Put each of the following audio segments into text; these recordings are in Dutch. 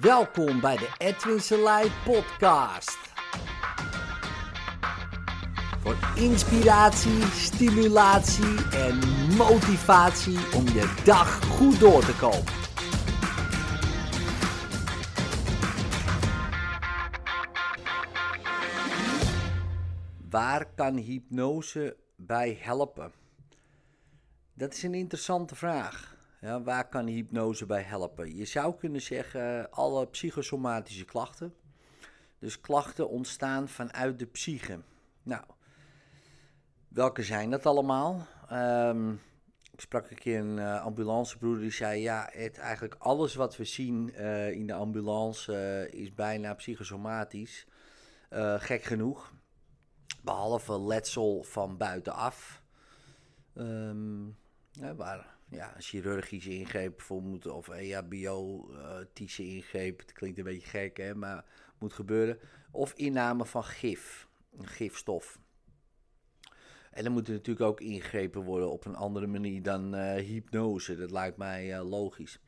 Welkom bij de Edwin Selei podcast. Voor inspiratie, stimulatie en motivatie om je dag goed door te komen. Waar kan hypnose bij helpen? Dat is een interessante vraag. Ja, waar kan hypnose bij helpen? Je zou kunnen zeggen alle psychosomatische klachten. Dus klachten ontstaan vanuit de psyche. Nou, welke zijn dat allemaal? Ehm, ik sprak een keer een uh, ambulancebroeder die zei: Ja, het, eigenlijk alles wat we zien uh, in de ambulance uh, is bijna psychosomatisch. gek genoeg. Behalve letsel van buitenaf. Um, ja, waar ja, chirurgische ingreep voor moeten, of EHBO-tische uh, ingreep. Het klinkt een beetje gek, hè, maar moet gebeuren. Of inname van gif, een gifstof. En dan moet er natuurlijk ook ingrepen worden op een andere manier dan uh, hypnose. Dat lijkt mij uh, logisch.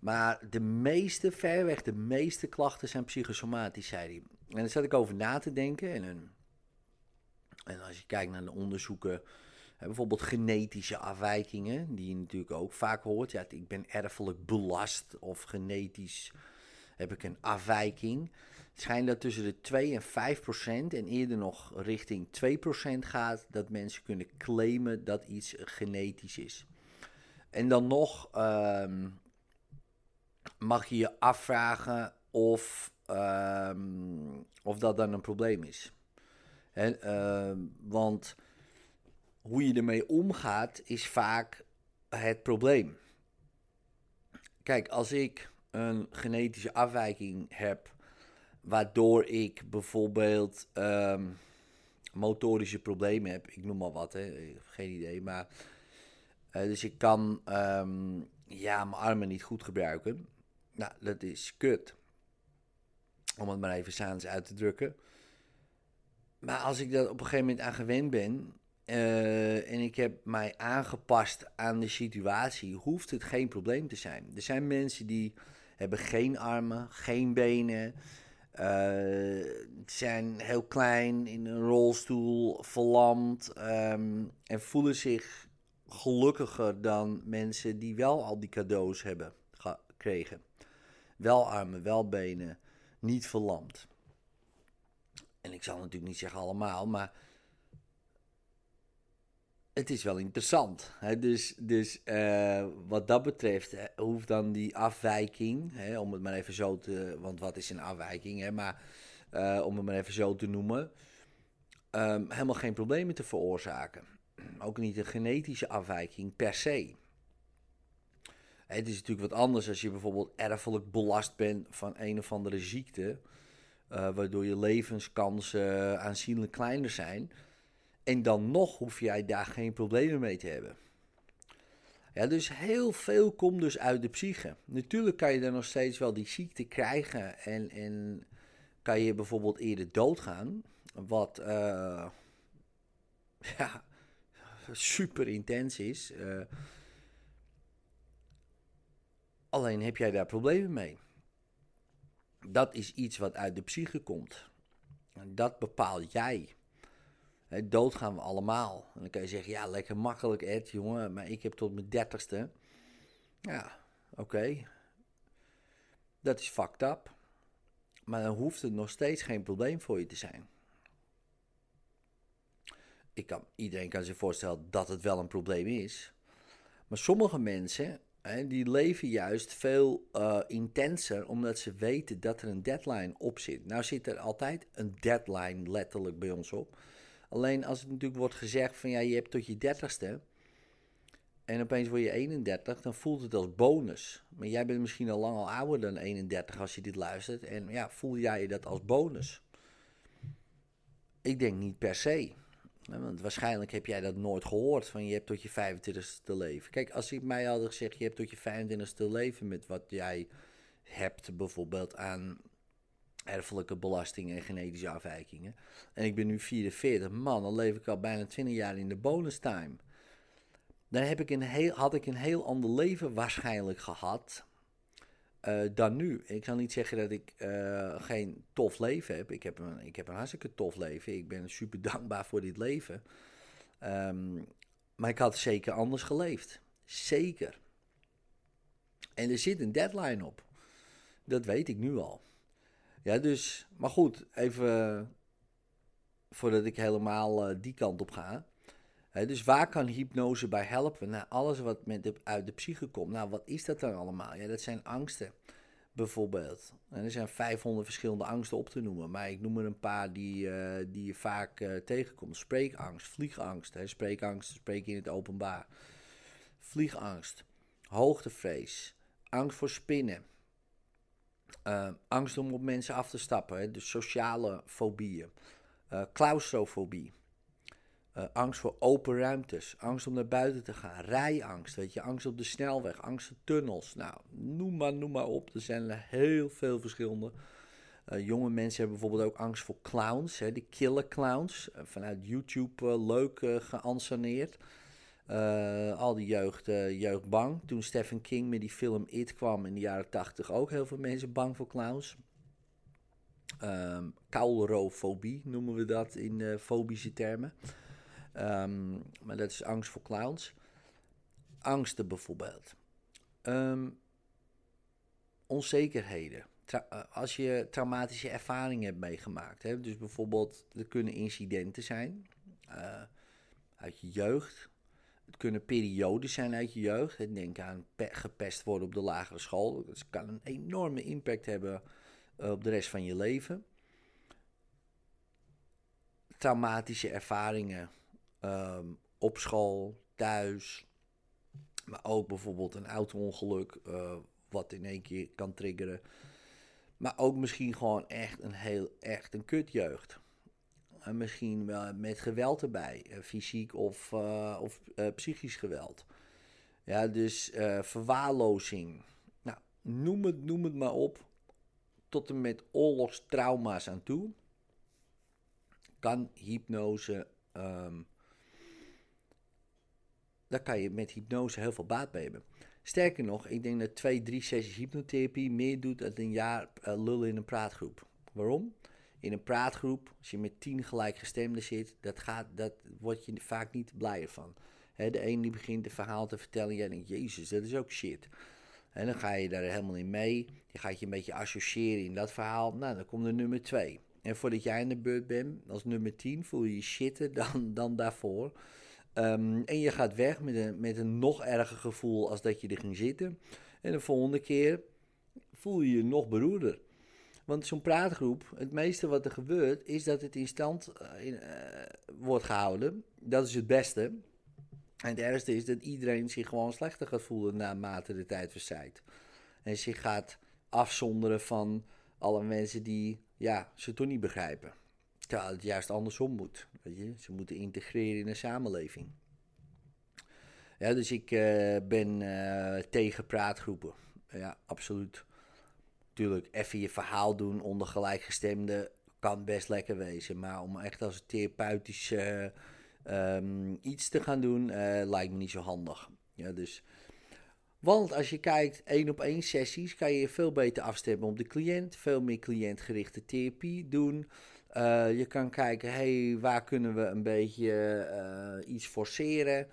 Maar de meeste, verreweg de meeste klachten zijn psychosomatisch, zei hij. En daar zat ik over na te denken. En, en als je kijkt naar de onderzoeken bijvoorbeeld genetische afwijkingen, die je natuurlijk ook vaak hoort. Ja, ik ben erfelijk belast of genetisch heb ik een afwijking. Het schijnt dat tussen de 2 en 5 procent en eerder nog richting 2 procent gaat dat mensen kunnen claimen dat iets genetisch is. En dan nog um, mag je je afvragen of, um, of dat dan een probleem is. En, uh, want hoe je ermee omgaat is vaak het probleem. Kijk, als ik een genetische afwijking heb, waardoor ik bijvoorbeeld um, motorische problemen heb, ik noem maar wat, hè, geen idee, maar uh, dus ik kan um, ja, mijn armen niet goed gebruiken. Nou, dat is kut. Om het maar even saans uit te drukken. Maar als ik dat op een gegeven moment aan gewend ben, uh, en ik heb mij aangepast aan de situatie, hoeft het geen probleem te zijn. Er zijn mensen die hebben geen armen, geen benen, uh, zijn heel klein, in een rolstoel, verlamd um, en voelen zich gelukkiger dan mensen die wel al die cadeaus hebben gekregen. Wel armen, wel benen, niet verlamd. En ik zal natuurlijk niet zeggen allemaal, maar het is wel interessant. Hè? Dus, dus uh, wat dat betreft hè, hoeft dan die afwijking, hè, om het maar even zo te. Want wat is een afwijking? Hè? Maar uh, om het maar even zo te noemen. Um, helemaal geen problemen te veroorzaken. Ook niet een genetische afwijking per se. Het is natuurlijk wat anders als je bijvoorbeeld erfelijk belast bent van een of andere ziekte. Waardoor je levenskansen aanzienlijk kleiner zijn. En dan nog hoef jij daar geen problemen mee te hebben. Ja, dus heel veel komt dus uit de psyche. Natuurlijk kan je dan nog steeds wel die ziekte krijgen en, en kan je bijvoorbeeld eerder doodgaan. Wat uh, ja, super intens is. Uh, alleen heb jij daar problemen mee. Dat is iets wat uit de psyche komt. En dat bepaal jij. Dood gaan we allemaal. En dan kan je zeggen, ja, lekker makkelijk Ed, jongen, maar ik heb tot mijn dertigste. Ja, oké. Dat is fucked up. Maar dan hoeft het nog steeds geen probleem voor je te zijn. Iedereen kan zich voorstellen dat het wel een probleem is. Maar sommige mensen, die leven juist veel uh, intenser, omdat ze weten dat er een deadline op zit. Nou zit er altijd een deadline letterlijk bij ons op. Alleen als het natuurlijk wordt gezegd van ja, je hebt tot je dertigste en opeens word je 31, dan voelt het als bonus. Maar jij bent misschien al lang al ouder dan 31 als je dit luistert. En ja, voel jij je dat als bonus? Ik denk niet per se. Want waarschijnlijk heb jij dat nooit gehoord van je hebt tot je 25ste te leven. Kijk, als ik mij hadden gezegd je hebt tot je 25ste te leven met wat jij hebt bijvoorbeeld aan erfelijke belasting en genetische afwijkingen. En ik ben nu 44, man, dan leef ik al bijna 20 jaar in de bonus time. Dan heb ik een heel, had ik een heel ander leven waarschijnlijk gehad. eh, dan nu. Ik zal niet zeggen dat ik eh, geen tof leven heb. Ik heb, een, ik heb een hartstikke tof leven. Ik ben super dankbaar voor dit leven. Ehm, maar ik had zeker anders geleefd. Zeker. En er zit een deadline op. Dat weet ik nu al. Ja, dus, maar goed, even voordat ik helemaal uh, die kant op ga. dus waar kan hypnose bij helpen? Nou, alles wat met uit de psyche komt. Nou, wat is dat dan allemaal? Ja, dat zijn angsten, bijvoorbeeld. Er zijn 500 verschillende angsten op te noemen. Maar ik noem er een paar die, uh, die je vaak tegenkomt. Spreekangst, vliegangst. Hè. Spreekangst, spreken in het openbaar. Vliegangst, hoogtevrees, angst voor spinnen. Angst om op mensen af te stappen, hè. dus sociale fobieën. Uh, claustrofobie. Uh, angst voor open ruimtes. Angst om naar buiten te gaan. Rijangst. Weet je, angst op de snelweg. Angst voor tunnels. Nou, noem maar, noem maar op. Er zijn er heel veel verschillende. Uh, jonge mensen hebben bijvoorbeeld ook angst voor clowns. Hè, die killer clowns. vanuit YouTube leuk geanceneerd. Al die jeugd, jeugd bang. Toen Stephen King met die film It kwam in de jaren 80 ook heel veel mensen bang voor clowns. Um, noemen we dat in uh, fobische termen. Um, maar dat is angst voor clowns. Angsten bijvoorbeeld. Um, onzekerheden. Uh, als je traumatische ervaringen hebt meegemaakt. Hè, dus bijvoorbeeld, er kunnen incidenten zijn uh, uit je jeugd. Het kunnen periodes zijn uit je jeugd. Denk aan gepest worden op de lagere school. Dat kan een enorme impact hebben eh, op de rest van je leven. Traumatische ervaringen um, op school, thuis, maar ook bijvoorbeeld een auto-ongeluk, uh, wat in één keer kan triggeren. Maar ook misschien gewoon echt een heel echt een kutjeugd. En misschien met geweld erbij, uh, fysiek of, uh, of psychisch geweld. Ja, dus verwaarlozing. Nou, noem het, noem het maar op tot en met oorlogstrauma's aan toe, kan hypnose. Um, daar kan je met hypnose heel veel baat bij hebben. Sterker nog, ik denk dat twee, drie sessies hypnotherapie meer doet dan een jaar lullen in een praatgroep. Waarom? In een praatgroep, als je met tien gelijkgestemden zit, dat gaat, dat word je vaak niet blijer van. de een die begint een verhaal te vertellen en jij denkt, jezus, dat is ook shit. En dan ga je daar helemaal in mee. Je gaat je een beetje associëren in dat verhaal. Nou, dan komt er nummer 2. En voordat jij in de beurt bent, als nummer 10, voel je je shitter dan, dan daarvoor. Um, en je gaat weg met een, met een nog erger gevoel als dat je er ging zitten. En de volgende keer voel je je nog beroerder. Want zo'n praatgroep, het meeste wat er gebeurt, is dat het in stand uh, in, uh, wordt gehouden. Dat is het beste. En het ergste is dat iedereen zich gewoon slechter gaat voelen naarmate de tijd verzijdt. En zich gaat afzonderen van alle mensen die ja, ze toch niet begrijpen. Terwijl het juist andersom moet. Weet je? Ze moeten integreren in een samenleving. Ja, dus ik uh, ben tegen praatgroepen. Ja, absoluut. Tuurlijk, even je verhaal doen onder gelijkgestemden kan best lekker wezen. Maar om echt als therapeutisch uh, iets te gaan doen, uh, lijkt me niet zo handig. Ja, dus. Want als je kijkt, één op één sessies kan je veel beter afstemmen op de cliënt. Veel meer cliëntgerichte therapie doen. Uh, je kan kijken, hey, waar kunnen we een beetje iets forceren.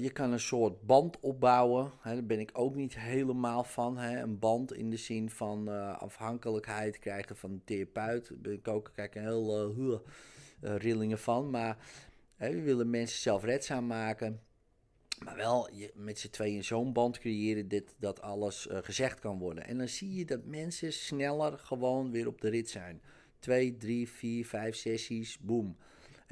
Je kan een soort band opbouwen. Hè, daar ben ik ook niet helemaal van. Hè. Een band in de zin van afhankelijkheid krijgen van een therapeut. Daar ben ik ook kijk, een heel uh, rillingen van. Maar hè, we willen mensen zelfredzaam maken. Maar wel met z'n tweeën zo'n band creëren dit, dat alles gezegd kan worden. En dan zie je dat mensen sneller gewoon weer op de rit zijn. Twee, drie, vier, vijf sessies, boom.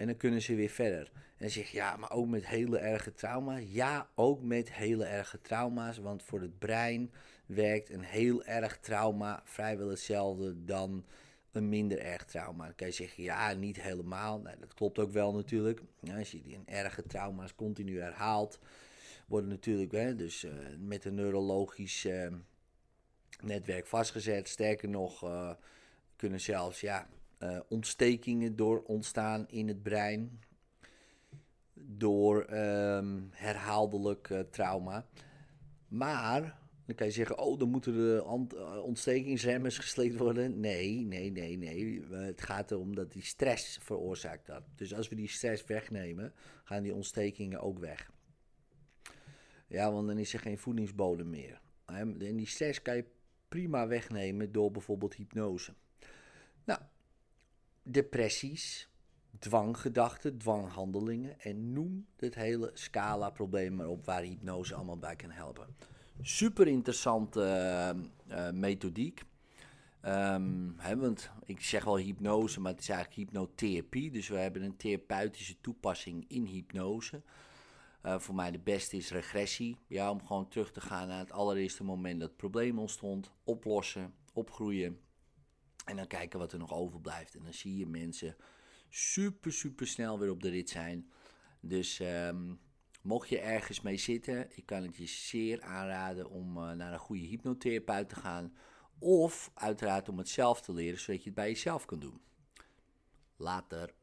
En dan kunnen ze weer verder. En dan zeg je, ja, maar ook met hele erge trauma's. Ja, ook met hele erge trauma's. Want voor het brein werkt een heel erg trauma vrijwel hetzelfde dan een minder erg trauma. Dan kan je zeggen, ja, niet helemaal. Nou, dat klopt ook wel natuurlijk. Ja, als je die een erge trauma's continu herhaalt, worden natuurlijk hè, dus, uh, met een neurologisch uh, netwerk vastgezet. Sterker nog, uh, kunnen zelfs ja, ontstekingen door ontstaan in het brein door um, herhaaldelijk trauma. Maar Dan kan je zeggen, oh, dan moeten de eh, ontstekingsremmers gesleept worden. Nee, nee, nee, nee. Het gaat erom dat die stress veroorzaakt dat. Dus als we die stress wegnemen, gaan die ontstekingen ook weg. Ja, want dan is er geen voedingsbodem meer. En die stress kan je prima wegnemen door bijvoorbeeld hypnose. Nou, depressies, dwanggedachten, dwanghandelingen en noem het hele scala probleem maar op waar hypnose allemaal bij kan helpen. Super interessante uh, methodiek. Um, want ik zeg wel hypnose, maar het is eigenlijk hypnotherapie. Dus we hebben een therapeutische toepassing in hypnose. Uh, voor mij de beste is regressie. Ja, om gewoon terug te gaan naar het allereerste moment dat het probleem ontstond. Oplossen, opgroeien. En dan kijken wat er nog overblijft. En dan zie je mensen super, super snel weer op de rit zijn. Dus um, mocht je ergens mee zitten, ik kan het je zeer aanraden om uh, naar een goede hypnotherapeut te gaan. Of uiteraard om het zelf te leren, zodat je het bij jezelf kan doen. Later.